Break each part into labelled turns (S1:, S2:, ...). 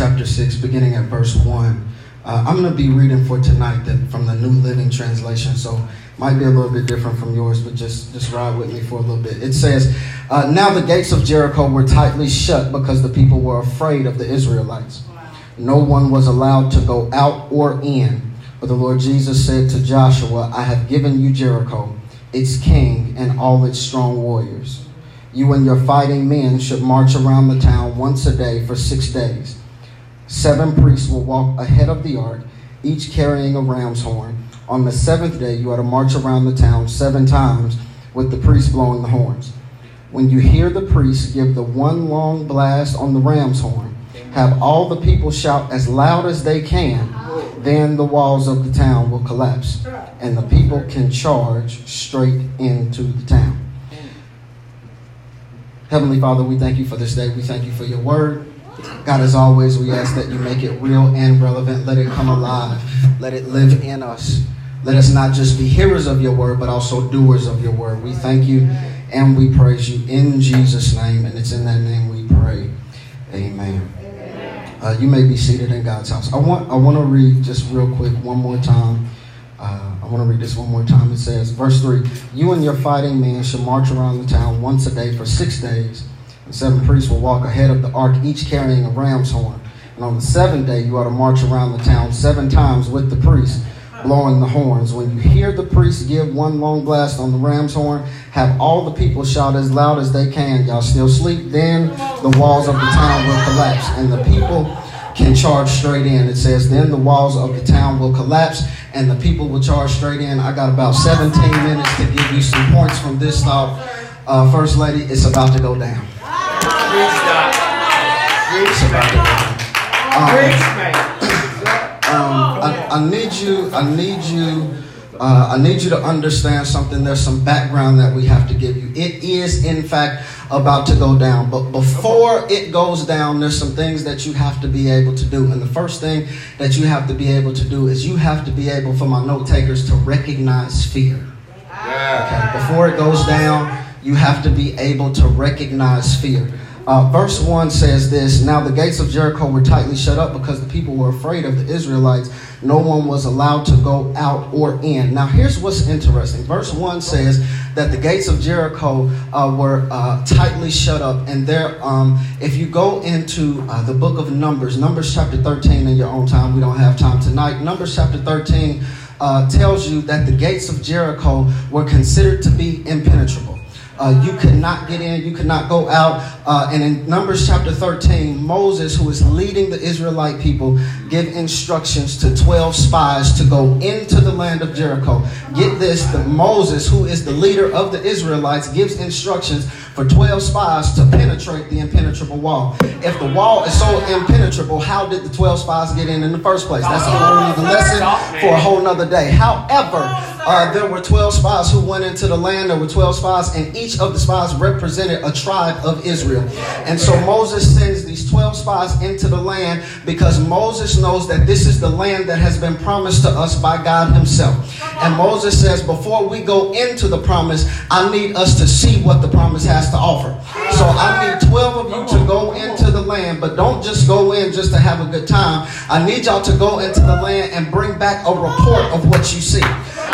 S1: chapter 6, beginning at verse 1. Uh, I'm going to be reading for tonight that, from the New Living Translation, so might be a little bit different from yours, but just, just ride with me for a little bit. It says, uh, Now the gates of Jericho were tightly shut because the people were afraid of the Israelites. No one was allowed to go out or in. But the Lord Jesus said to Joshua, I have given you Jericho, its king, and all its strong warriors. You and your fighting men should march around the town once a day for six days. Seven priests will walk ahead of the ark, each carrying a ram's horn. On the seventh day, you are to march around the town seven times with the priests blowing the horns. When you hear the priests give the one long blast on the ram's horn, have all the people shout as loud as they can then the walls of the town will collapse and the people can charge straight into the town. Heavenly Father, we thank you for this day. We thank you for your word. God, as always, we ask that you make it real and relevant. Let it come alive. Let it live in us. Let us not just be hearers of your word, but also doers of your word. We thank you and we praise you in Jesus' name. And it's in that name we pray. Amen. Uh, you may be seated in God's house. I want I want to read just real quick one more time. Uh, I want to read this one more time. It says, verse three: You and your fighting men should march around the town once a day for six days. And seven priests will walk ahead of the ark, each carrying a ram's horn. And on the seventh day, you are to march around the town seven times with the priests blowing the horns. When you hear the priests give one long blast on the ram's horn, have all the people shout as loud as they can. Y'all still sleep? Then the walls of the town will collapse, and the people can charge straight in. It says, Then the walls of the town will collapse, and the people will charge straight in. I got about 17 minutes to give you some points from this thought. Uh, First Lady, it's about to go down. It's about to go. Um, um, I, I need you, I need you uh, I need you to understand something. There's some background that we have to give you. It is, in fact, about to go down. But before it goes down, there's some things that you have to be able to do. And the first thing that you have to be able to do is you have to be able, for my note takers, to recognize fear. Okay? Before it goes down, you have to be able to recognize fear. Uh, verse 1 says this Now the gates of Jericho were tightly shut up because the people were afraid of the Israelites. No one was allowed to go out or in. Now, here's what's interesting. Verse 1 says that the gates of Jericho uh, were uh, tightly shut up. And there, um, if you go into uh, the book of Numbers, Numbers chapter 13 in your own time, we don't have time tonight. Numbers chapter 13 uh, tells you that the gates of Jericho were considered to be impenetrable. Uh, you could not get in, you could not go out. Uh, and in Numbers chapter 13, Moses, who is leading the Israelite people, give instructions to 12 spies to go into the land of Jericho. Get this, the Moses, who is the leader of the Israelites, gives instructions for 12 spies to penetrate the impenetrable wall. If the wall is so impenetrable, how did the 12 spies get in in the first place? That's a whole other lesson for a whole nother day. However, uh, there were 12 spies who went into the land. There were 12 spies, and each of the spies represented a tribe of Israel. And so Moses sends these 12 spies into the land because Moses knows that this is the land that has been promised to us by God Himself. And Moses says, Before we go into the promise, I need us to see what the promise has to offer. So I need 12 of you to go into the land, but don't just go in just to have a good time. I need y'all to go into the land and bring back a report of what you see.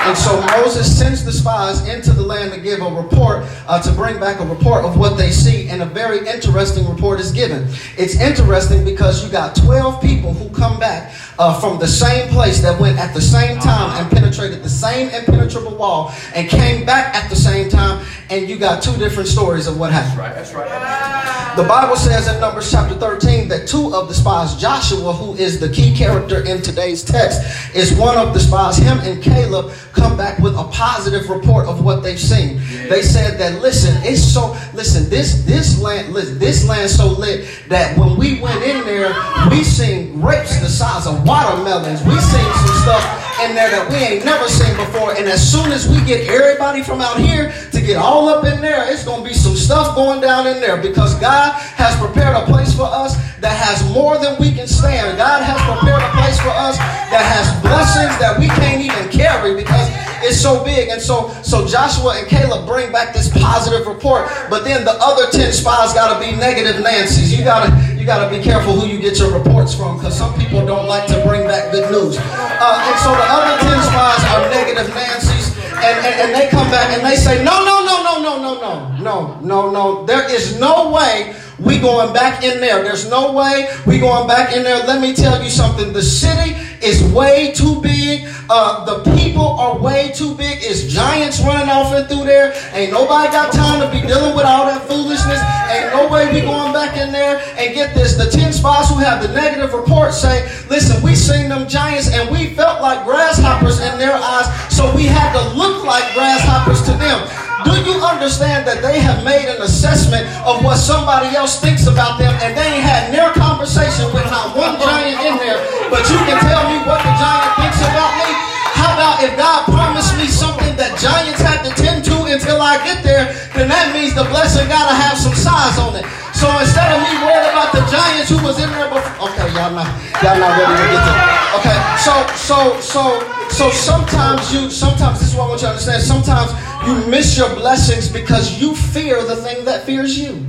S1: And so Moses sends the spies into the land to give a report, uh, to bring back a report of what they see. And a very interesting report is given. It's interesting because you got 12 people who come back uh, from the same place that went at the same time and penetrated the same impenetrable wall and came back at the same time. And you got two different stories of what happened.
S2: That's right. That's right.
S1: The Bible says in Numbers chapter 13 that two of the spies, Joshua, who is the key character in today's text, is one of the spies. Him and Caleb come back with a positive report of what they've seen. Yeah. They said that listen, it's so listen, this this land listen, this land so lit that when we went in there, we seen grapes the size of watermelons. We seen some stuff in there that we ain't never seen before. And as soon as we get everybody from out here to get all up in there, it's gonna be some stuff going down in there because God has prepared a place for us that has more than we can stand. God has prepared a place for us that has blessings that we can't even carry because is so big. And so, so Joshua and Caleb bring back this positive report, but then the other 10 spies got to be negative Nancy's. You got to you got to be careful who you get your reports from because some people don't like to bring back good news. Uh, and so the other 10 spies are negative Nancy's. And, and, and they come back and they say, no, no, no, no, no, no, no, no, no, no. There is no way we going back in there. There's no way we going back in there. Let me tell you something. The city is way too big. Uh, the people are way too big. It's giants running off and through there. Ain't nobody got time to be dealing with all that foolishness. Ain't no way we going back in there. And get this, the 10 spies who have the negative report say, listen, we seen them giants and we felt like grasshoppers in their eyes. So we had to look like grasshoppers to them. Do you understand that they have made an assessment of what somebody else thinks about them and they ain't had near conversation with not one giant in there, but you can tell me what the giant thinks about me? How about if God promised me something that giants had to tend to until I get there, then that means the blessing gotta have some size on it. So instead of me worrying about the giants who was in there before, okay, y'all not y'all not ready to get to. Okay, so so so so sometimes you sometimes this is what I want you to understand. Sometimes you miss your blessings because you fear the thing that fears you.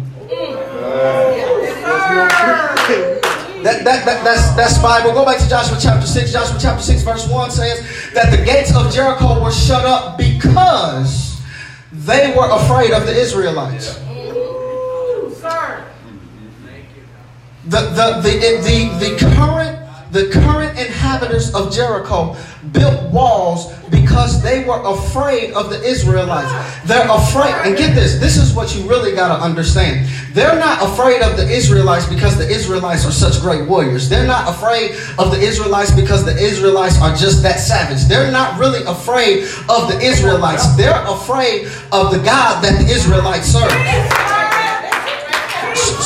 S1: That, that, that, that's, that's Bible. Go back to Joshua chapter 6. Joshua chapter 6, verse 1 says that the gates of Jericho were shut up because they were afraid of the Israelites. The, the, the, the, the current the current inhabitants of Jericho built walls because they were afraid of the Israelites. They're afraid. And get this, this is what you really got to understand. They're not afraid of the Israelites because the Israelites are such great warriors. They're not afraid of the Israelites because the Israelites are just that savage. They're not really afraid of the Israelites. They're afraid of the God that the Israelites serve.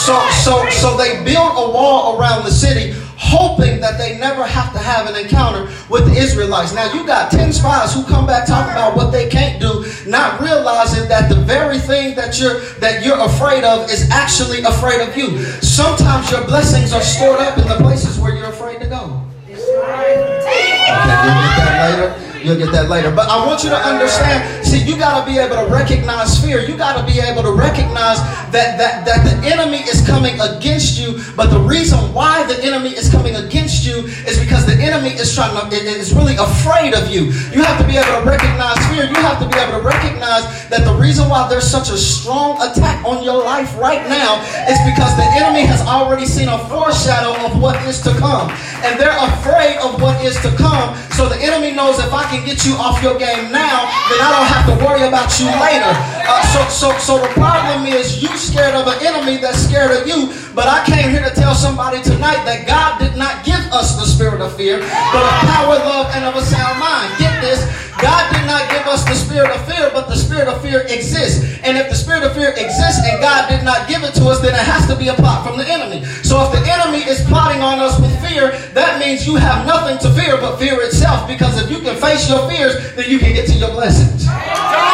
S1: So, so, so they built a wall around the city hoping that they never have to have an encounter with the Israelites. Now you got 10 spies who come back talking about what they can't do, not realizing that the very thing that you're that you're afraid of is actually afraid of you. Sometimes your blessings are stored up in the places where you're afraid to go. Okay, you'll get that later. You'll get that later. But I want you to understand, see, you got to be able to recognize fear. You got to be able to recognize that, that, that the enemy is coming against you. But the reason why the enemy is coming against you is because the enemy is trying to, is really afraid of you. You have to be able to recognize fear. You have to be able to recognize that the reason why there's such a strong attack on your life right now is because the enemy has already seen a foreshadow of what is to come. And they're afraid of what is to come. So the enemy knows if I can get you off your game now, then I don't have to worry about you later. Uh, so, so, so the problem is you scared of an enemy that's scared of you. But I came here to tell somebody tonight that God did not give us the spirit of fear, but of power, love, and of a sound mind. Get this. God did not give us the spirit of fear, but the spirit of fear exists. And if the spirit of fear exists and God did not give it to us, then it has to be a plot from the enemy. So if the enemy is plotting on us with fear, that means you have nothing to fear but fear itself. Because if you can face your fears, then you can get to your blessings. Okay.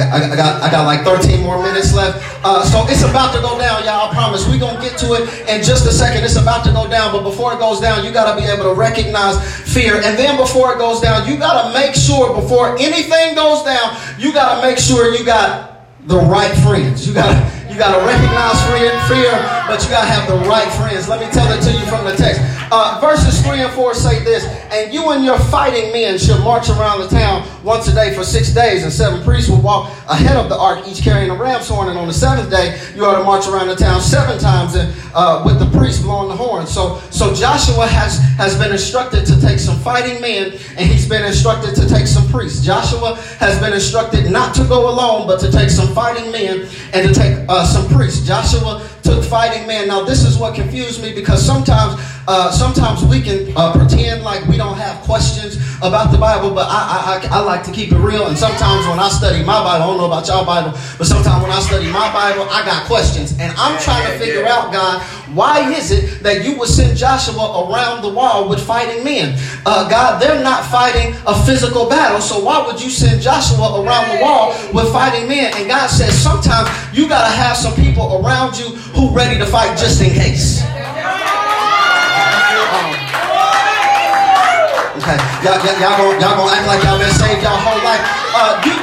S1: I got, I got, like 13 more minutes left. Uh, so it's about to go down, y'all. I promise. We're going to get to it in just a second. It's about to go down. But before it goes down, you got to be able to recognize fear. And then before it goes down, you got to make sure before anything goes down, you got to make sure you got the right friends. You got to you got to recognize fear, but you got to have the right friends. Let me tell it to you from the text. Uh, verses 3 and 4 say this And you and your fighting men shall march around the town once a day for six days, and seven priests will walk ahead of the ark, each carrying a ram's horn. And on the seventh day, you are to march around the town seven times and, uh, with the priests blowing the horn. So, so Joshua has, has been instructed to take some fighting men, and he's been instructed to take some priests. Joshua has been instructed not to go alone, but to take some fighting men and to take uh, some priests. Joshua took fighting man. Now, this is what confused me because sometimes, uh, sometimes we can uh, pretend like we don't have questions about the Bible, but I, I, I, like to keep it real. And sometimes when I study my Bible, I don't know about y'all Bible, but sometimes when I study my Bible, I got questions, and I'm trying to figure out, God, why is it that you would send Joshua around the wall with fighting men? Uh, God, they're not fighting a physical battle, so why would you send Joshua around the wall with fighting men? And God says sometimes you got to have some people around you who ready to fight just in case. Okay, y'all, y'all, y'all gonna, y'all gonna act like y'all been saved y'all whole life. Uh, you,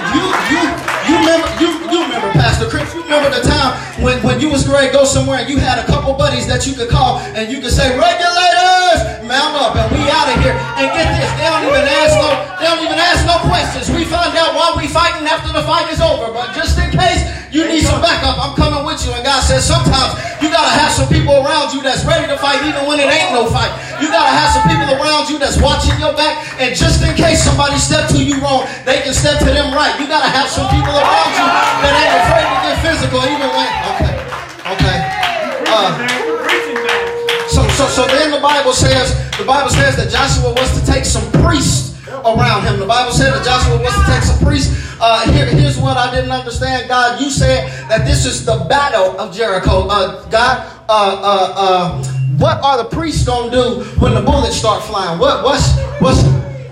S1: Pastor Chris. You remember the time when, when you was to go somewhere and you had a couple buddies that you could call and you could say, regulators, mount up and we out of here. And get this, they don't even ask no, they don't even ask no questions. We find out why we fighting after the fight is over. But just in case you need some backup, I'm coming with you. And God says sometimes you gotta have some people around you that's ready to fight even when it ain't no fight. You gotta have some people around you that's watching your back. And just in case somebody step to you wrong, they can step to them right. You gotta have some people around you that ain't physical even when okay. Okay. Uh, so, so, so then the Bible says, the Bible says that Joshua was to take some priests around him. The Bible said that Joshua was to take some priests. Uh, here, here's what I didn't understand. God, you said that this is the battle of Jericho. Uh, God, uh, uh, uh, what are the priests gonna do when the bullets start flying? What, what's, what's,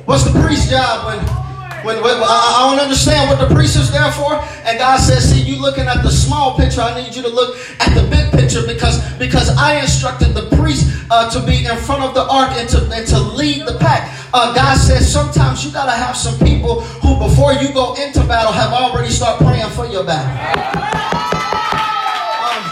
S1: what's the priest's job when? When, when, I, I don't understand what the priest is there for. And God says, see, you looking at the small picture. I need you to look at the big picture because, because I instructed the priest uh, to be in front of the ark and to, and to lead the pack. Uh, God says sometimes you got to have some people who, before you go into battle, have already start praying for your battle. Um,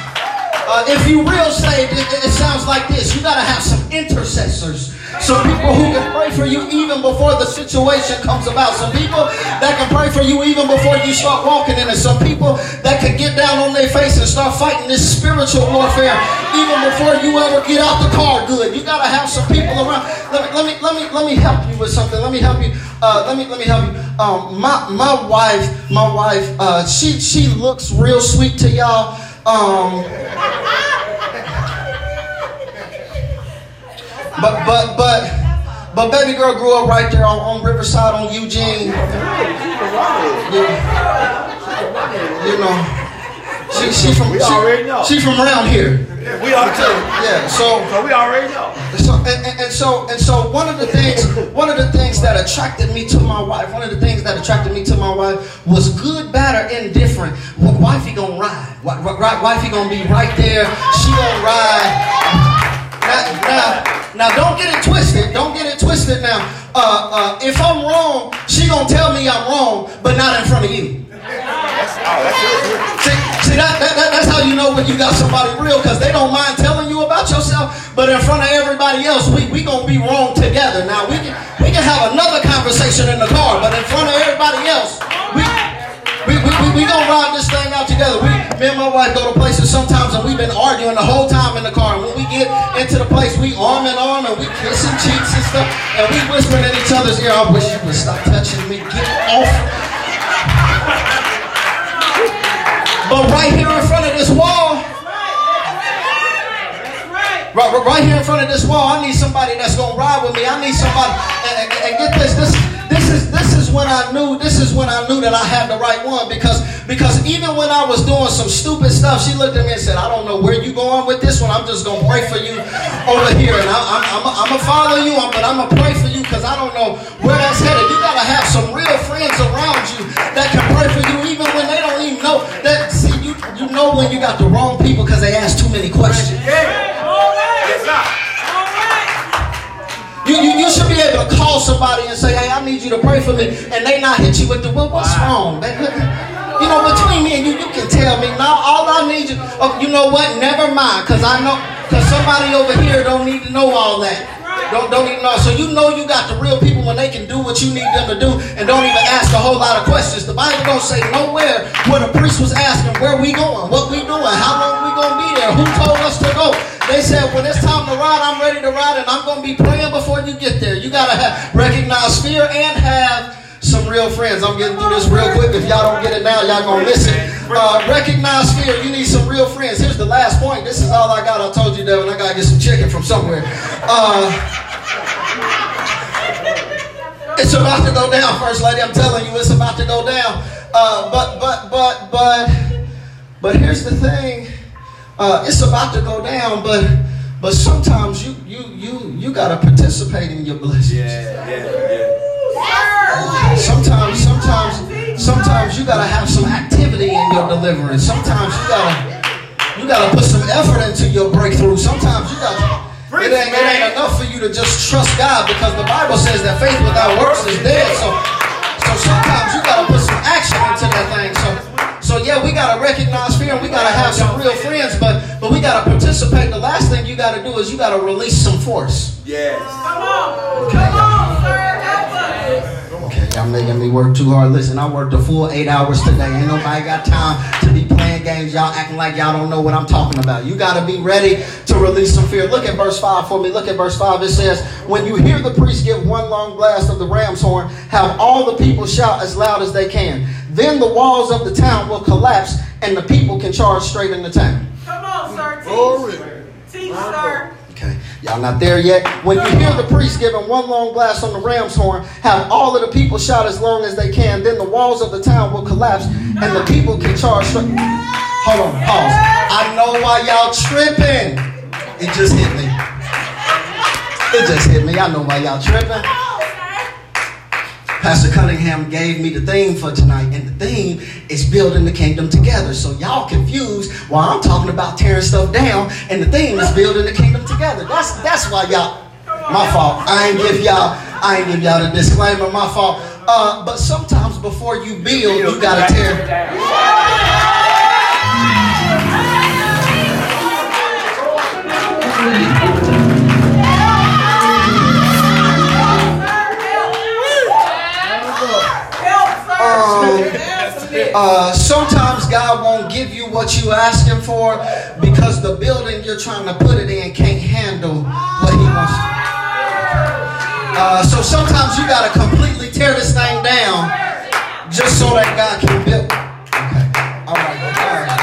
S1: uh, if you real saved, it, it sounds like this. You got to have some intercessors. Some people who can pray for you even before the situation comes about. Some people that can pray for you even before you start walking in it. Some people that can get down on their face and start fighting this spiritual warfare even before you ever get out the car good. You gotta have some people around. Let me let me let me let me help you with something. Let me help you. Uh, let me let me help you. Um, my my wife, my wife, uh, she she looks real sweet to y'all. Um, but but but but baby girl grew up right there on, on Riverside on Eugene. You, you know. She, she from she,
S2: already know.
S1: she from around here.
S2: Yeah, we are too.
S1: Yeah, so
S2: So we already know.
S1: so and, and, and so and so one of the things one of the things that attracted me to my wife, one of the things that attracted me to my wife was good, bad, or indifferent. Well, wifey gonna ride. Right, wifey gonna be right there. She gonna ride. Now, now, now, don't get it twisted. Don't get it twisted. Now, uh, uh, if I'm wrong, she gonna tell me I'm wrong, but not in front of you. See, see that, that, that- that's how you know when you got somebody real, because they don't mind telling you about yourself, but in front of everybody else, we we gonna be wrong together. Now we can we can have another conversation in the car, but in front of everybody else, we we, gonna ride this thing out together. We, me and my wife go to places sometimes and we've been arguing the whole time in the car. And when we get into the place, we arm in arm and we kissing cheeks and stuff. And we whispering in each other's ear, I wish you would stop touching me. Get off. But right here in front of this wall, Right, right, right here in front of this wall, I need somebody that's gonna ride with me. I need somebody, and, and- and get this, this, this is this is when I knew, this is when I knew that I had the right one because because even when I was doing some stupid stuff, she looked at me and said, "I don't know where you going with this one. I'm just gonna pray for you over here, and I, I'm I'm I'm gonna follow you, but I'm gonna pray for you because I don't know where that's headed. You gotta have some real friends around you that can pray for you even when they don't even know that. See, you you know when you got the wrong people because they ask too many questions.
S2: Yes,
S1: should be able to call somebody and say, hey, I need you to pray for me. And they not hit you with the, well, what's wrong? They- you know, between me and you, you can tell me. Now, all I need you, oh, you know what? Never mind. Because I know, because somebody over here don't need to know all that. Don't, don't even know. So you know you got the real people when they can do what you need them to do and don't even ask a whole lot of questions. The Bible don't say nowhere where the priest was asking where we going, what we doing, how long we going to be there, who told us to go. They said, when it's time to ride, I'm ready to ride, and I'm going to be praying before you get there. You got to recognize fear and have some real friends. I'm getting through this real quick. If y'all don't get it now, y'all going to miss it. Uh, recognize fear. You need some real friends. Here's the last point. This is all I got. I told you, Devin, I got to get some chicken from somewhere. Uh, it's about to go down, First Lady. I'm telling you, it's about to go down. Uh, but, but, but, but, but here's the thing. Uh, it's about to go down, but, but sometimes you, you, you, you gotta participate in your blessings.
S2: Yeah, yeah, yeah.
S1: Sometimes, sometimes, sometimes you gotta have some activity in your deliverance. Sometimes you gotta, you gotta put some effort into your breakthrough. Sometimes you gotta, It ain't, it ain't enough for you to just trust God because the Bible says that faith without works is dead. So, so sometimes you gotta put some action into that thing. So, so yeah, we gotta recognize fear and we gotta have some real friends, but but we gotta participate. The last thing you gotta do is you gotta release some force.
S2: Yes.
S3: Come on. Come on, sir. Help us.
S1: Okay, y'all making me work too hard. Listen, I worked a full eight hours today. Ain't nobody got time to be playing games. Y'all acting like y'all don't know what I'm talking about. You got to be ready to release some fear. Look at verse 5 for me. Look at verse 5. It says, When you hear the priest give one long blast of the ram's horn, have all the people shout as loud as they can. Then the walls of the town will collapse and the people can charge straight into town.
S3: Come on, sir. Teach.
S2: Glory.
S3: Teach, sir.
S1: Okay, y'all not there yet. When you hear the priest giving one long blast on the ram's horn, have all of the people shout as long as they can. Then the walls of the town will collapse, and the people can charge. Straight. Hold on, pause. I know why y'all tripping. It just hit me. It just hit me. I know why y'all tripping. Pastor Cunningham gave me the theme for tonight, and the theme is building the kingdom together. So y'all confused while I'm talking about tearing stuff down, and the theme is building the kingdom together. That's that's why y'all. My fault. I ain't give y'all. I ain't give y'all the disclaimer. My fault. Uh, but sometimes before you build, you gotta tear.
S3: Help,
S1: uh, sometimes God won't give you what you're asking for because the building you're trying to put it in can't handle what He wants. To. Uh, so sometimes you gotta completely tear this thing down just so that God can build. Okay. All right. All right.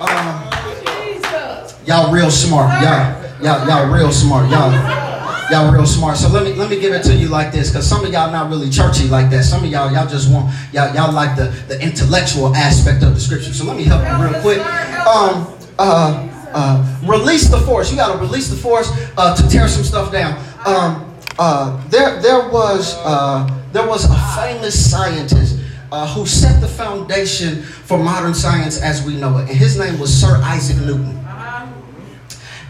S1: Um, y'all real smart. Y'all, y'all, y'all real smart. Y'all, y'all real smart. So let me let me give it to you like this, because some of y'all not really churchy like that. Some of y'all y'all just want y'all y'all like the the intellectual aspect of the scripture. So let me help you real quick. Um, uh, uh, release the force. You got to release the force uh, to tear some stuff down. Um, uh, there there was uh, there was a famous scientist. Uh, who set the foundation for modern science as we know it? And his name was Sir Isaac Newton.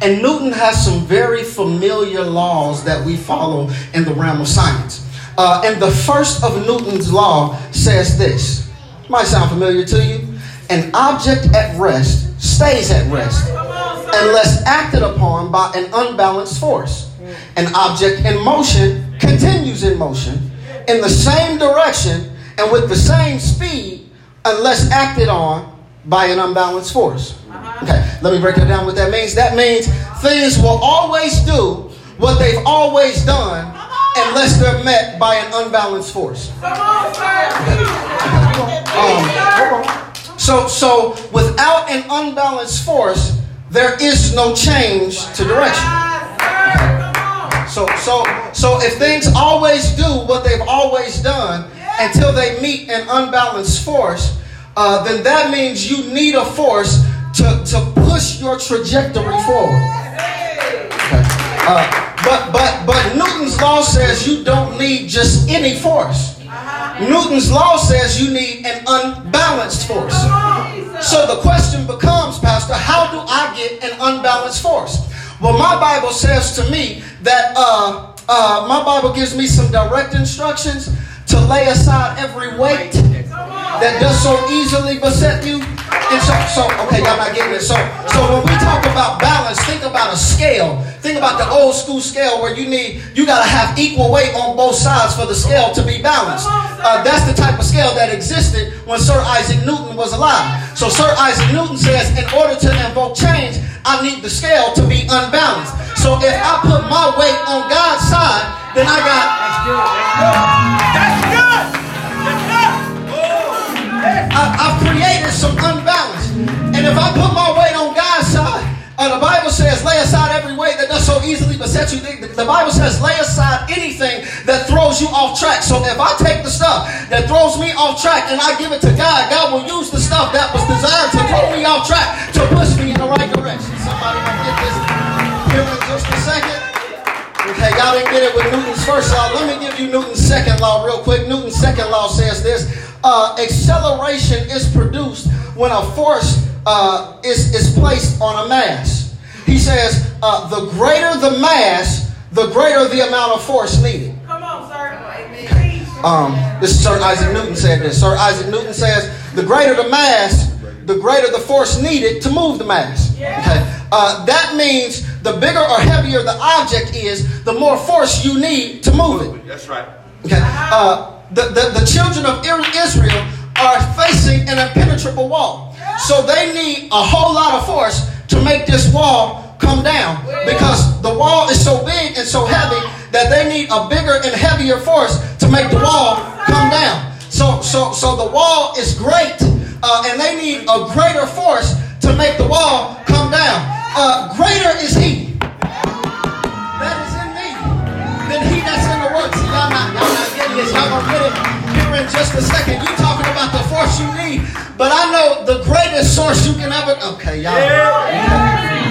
S1: And Newton has some very familiar laws that we follow in the realm of science. Uh, and the first of Newton's law says this. Might sound familiar to you. An object at rest stays at rest unless acted upon by an unbalanced force. An object in motion continues in motion in the same direction and with the same speed unless acted on by an unbalanced force. Okay, let me break it down what that means. That means things will always do what they've always done unless they're met by an unbalanced force.
S3: Come on, sir.
S1: Um, so, so without an unbalanced force, there is no change to direction.
S3: Yes, sir. Come on.
S1: So, so, so if things always do what they've always done until they meet an unbalanced force, uh, then that means you need a force to, to push your trajectory forward. Okay. Uh, but, but, but Newton's law says you don't need just any force. Newton's law says you need an unbalanced force. So the question becomes, Pastor, how do I get an unbalanced force? Well, my Bible says to me that uh, uh, my Bible gives me some direct instructions to lay aside every weight that does so easily beset you. And so, so okay, y'all not getting it. So, so when we talk about balance, think about a scale. Think about the old school scale where you need, you gotta have equal weight on both sides for the scale to be balanced. Uh, that's the type of scale that existed when Sir Isaac Newton was alive. So Sir Isaac Newton says, in order to invoke change, I need the scale to be unbalanced. So if I put my weight on God's side, then I got
S2: That's good. That's good.
S1: That's I, I've created some unbalance. And if I put my weight on God's side, uh, the Bible says, lay aside every weight that does so easily beset you. The, the Bible says, lay aside anything that throws you off track. So if I take the stuff that throws me off track and I give it to God, God will use the stuff that was designed to throw me off track to push me in the right direction. Somebody will get this here in just a second. Okay, y'all didn't get it with Newton's first law. Let me give you Newton's second law real quick. Newton's second law says this uh, acceleration is produced when a force uh, is, is placed on a mass. He says, uh, the greater the mass, the greater the amount of force needed.
S3: Come on, sir.
S1: Um, this is Sir Isaac Newton said this. Sir Isaac Newton says, the greater the mass, the greater the force needed to move the mass. Okay. Uh, that means the bigger or heavier the object is, the more force you need to move it.
S2: That's right.
S1: Okay. Uh, the, the, the children of Israel are facing an impenetrable wall. So they need a whole lot of force to make this wall come down because the wall is so big and so heavy that they need a bigger and heavier force to make the wall come down. So, so, so the wall is great, uh, and they need a greater force to make the wall come down. Uh, greater is He that is in me than He that's in y'all not, not getting this. Y'all gonna get it here in just a second. You talking about the force you need, but I know the greatest source you can ever. Okay, y'all. Okay.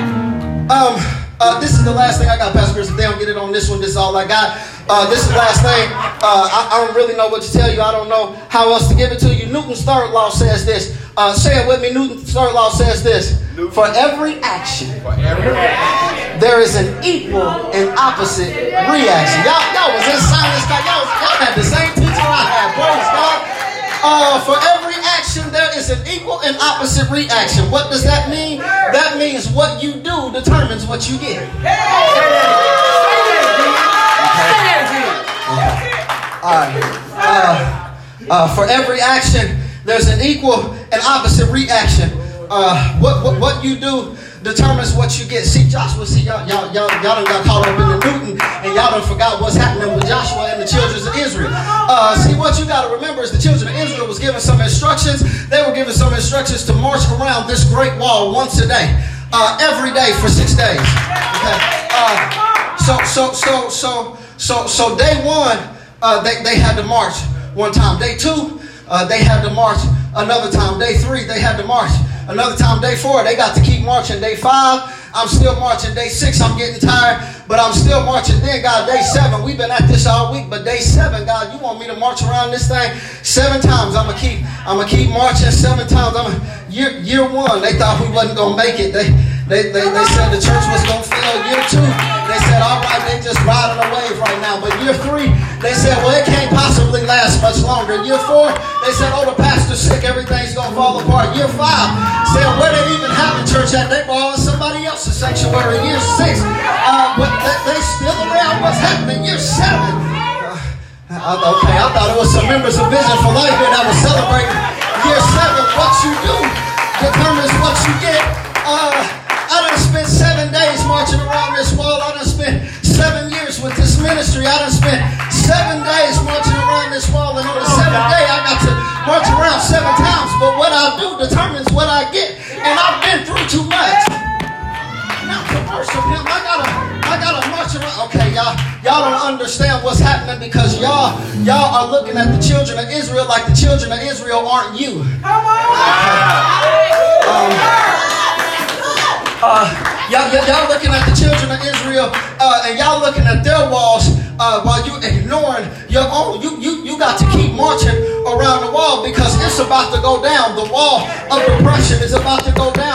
S1: Um, uh, this is the last thing I got, Pastor Chris. If they don't get it on this one, this is all I got. Uh, this is the last thing. Uh, I, I, don't really know what to tell you. I don't know how else to give it to you. Newton's third law says this. Uh, say it with me. Newton's third law says this. For every action, there is an equal and opposite reaction. Y'all, y'all was in science. Y'all, y'all had the same teacher I had. Praise God. Uh, for every action, there is an equal and opposite reaction. What does that mean? That means what you do determines what you get. All right. Uh, uh, for every action, there's an equal and opposite reaction. Uh, what, what, what you do determines what you get. See, Joshua, see, y'all, y'all, y'all, y'all done got caught up in the Newton and y'all done forgot what's happening with Joshua and the children of Israel. Uh, see, what you got to remember is the children of Israel was given some instructions. They were given some instructions to march around this great wall once a day, uh, every day for six days. Okay. Uh, so, so, so, so, so, so day one, uh, they, they had to march one time. Day two, uh, they had to march another time. Day three, they had to march Another time, day four, they got to keep marching. Day five, I'm still marching. Day six, I'm getting tired, but I'm still marching. Then, God, day seven, we've been at this all week, but day seven, God, you want me to march around this thing seven times? I'm gonna keep, I'm gonna keep marching seven times. I'm gonna, year year one, they thought we wasn't gonna make it. They they, they, they said the church was gonna fail. Year two, they said, all right, they just riding a wave right now. But year three, they said, well, it can't possibly last much longer. Year four, they said, oh, the pastor's sick, everything's gonna fall apart. Year five, said, where they even have a church at? They in somebody else's sanctuary. Year six, uh, but they, they still around what's happening. Year seven. Uh, okay, I thought it was some members of Vision for Life that was celebrating year seven. What you do determines what you get. Understand what's happening because y'all, y'all are looking at the children of Israel like the children of Israel aren't you. Come on. Um, uh, y'all, y'all looking at the children of Israel uh, and y'all looking at their walls uh, while you ignoring your own. You, you, you got to keep marching around the wall because it's about to go down. The wall of depression is about to go down.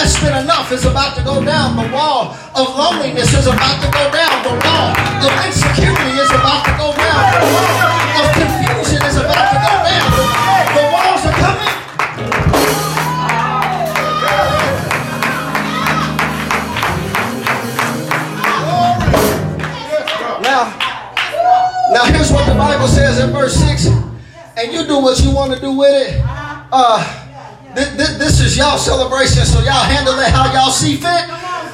S1: Less than enough is about to go down. The wall of loneliness is about to go down. The wall of insecurity is about to go down. The wall of confusion is about to go down. The walls are coming. Now, here's what the Bible says in verse 6, and you do what you want to do with it. Uh, th- th- this is y'all celebration, so y'all handle it how y'all see fit.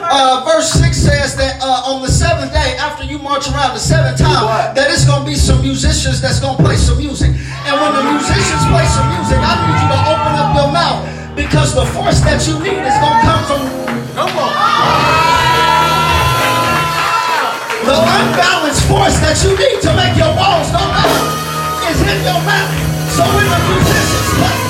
S1: Uh, verse 6 says that uh, on the seventh day, after you march around the seventh time, that it's going to be some musicians that's going to play some music. And when the musicians play some music, I need you to open up your mouth because the force that you need is going to come from. Come on. The unbalanced force that you need to make your walls go down is in your mouth. So when the musicians play,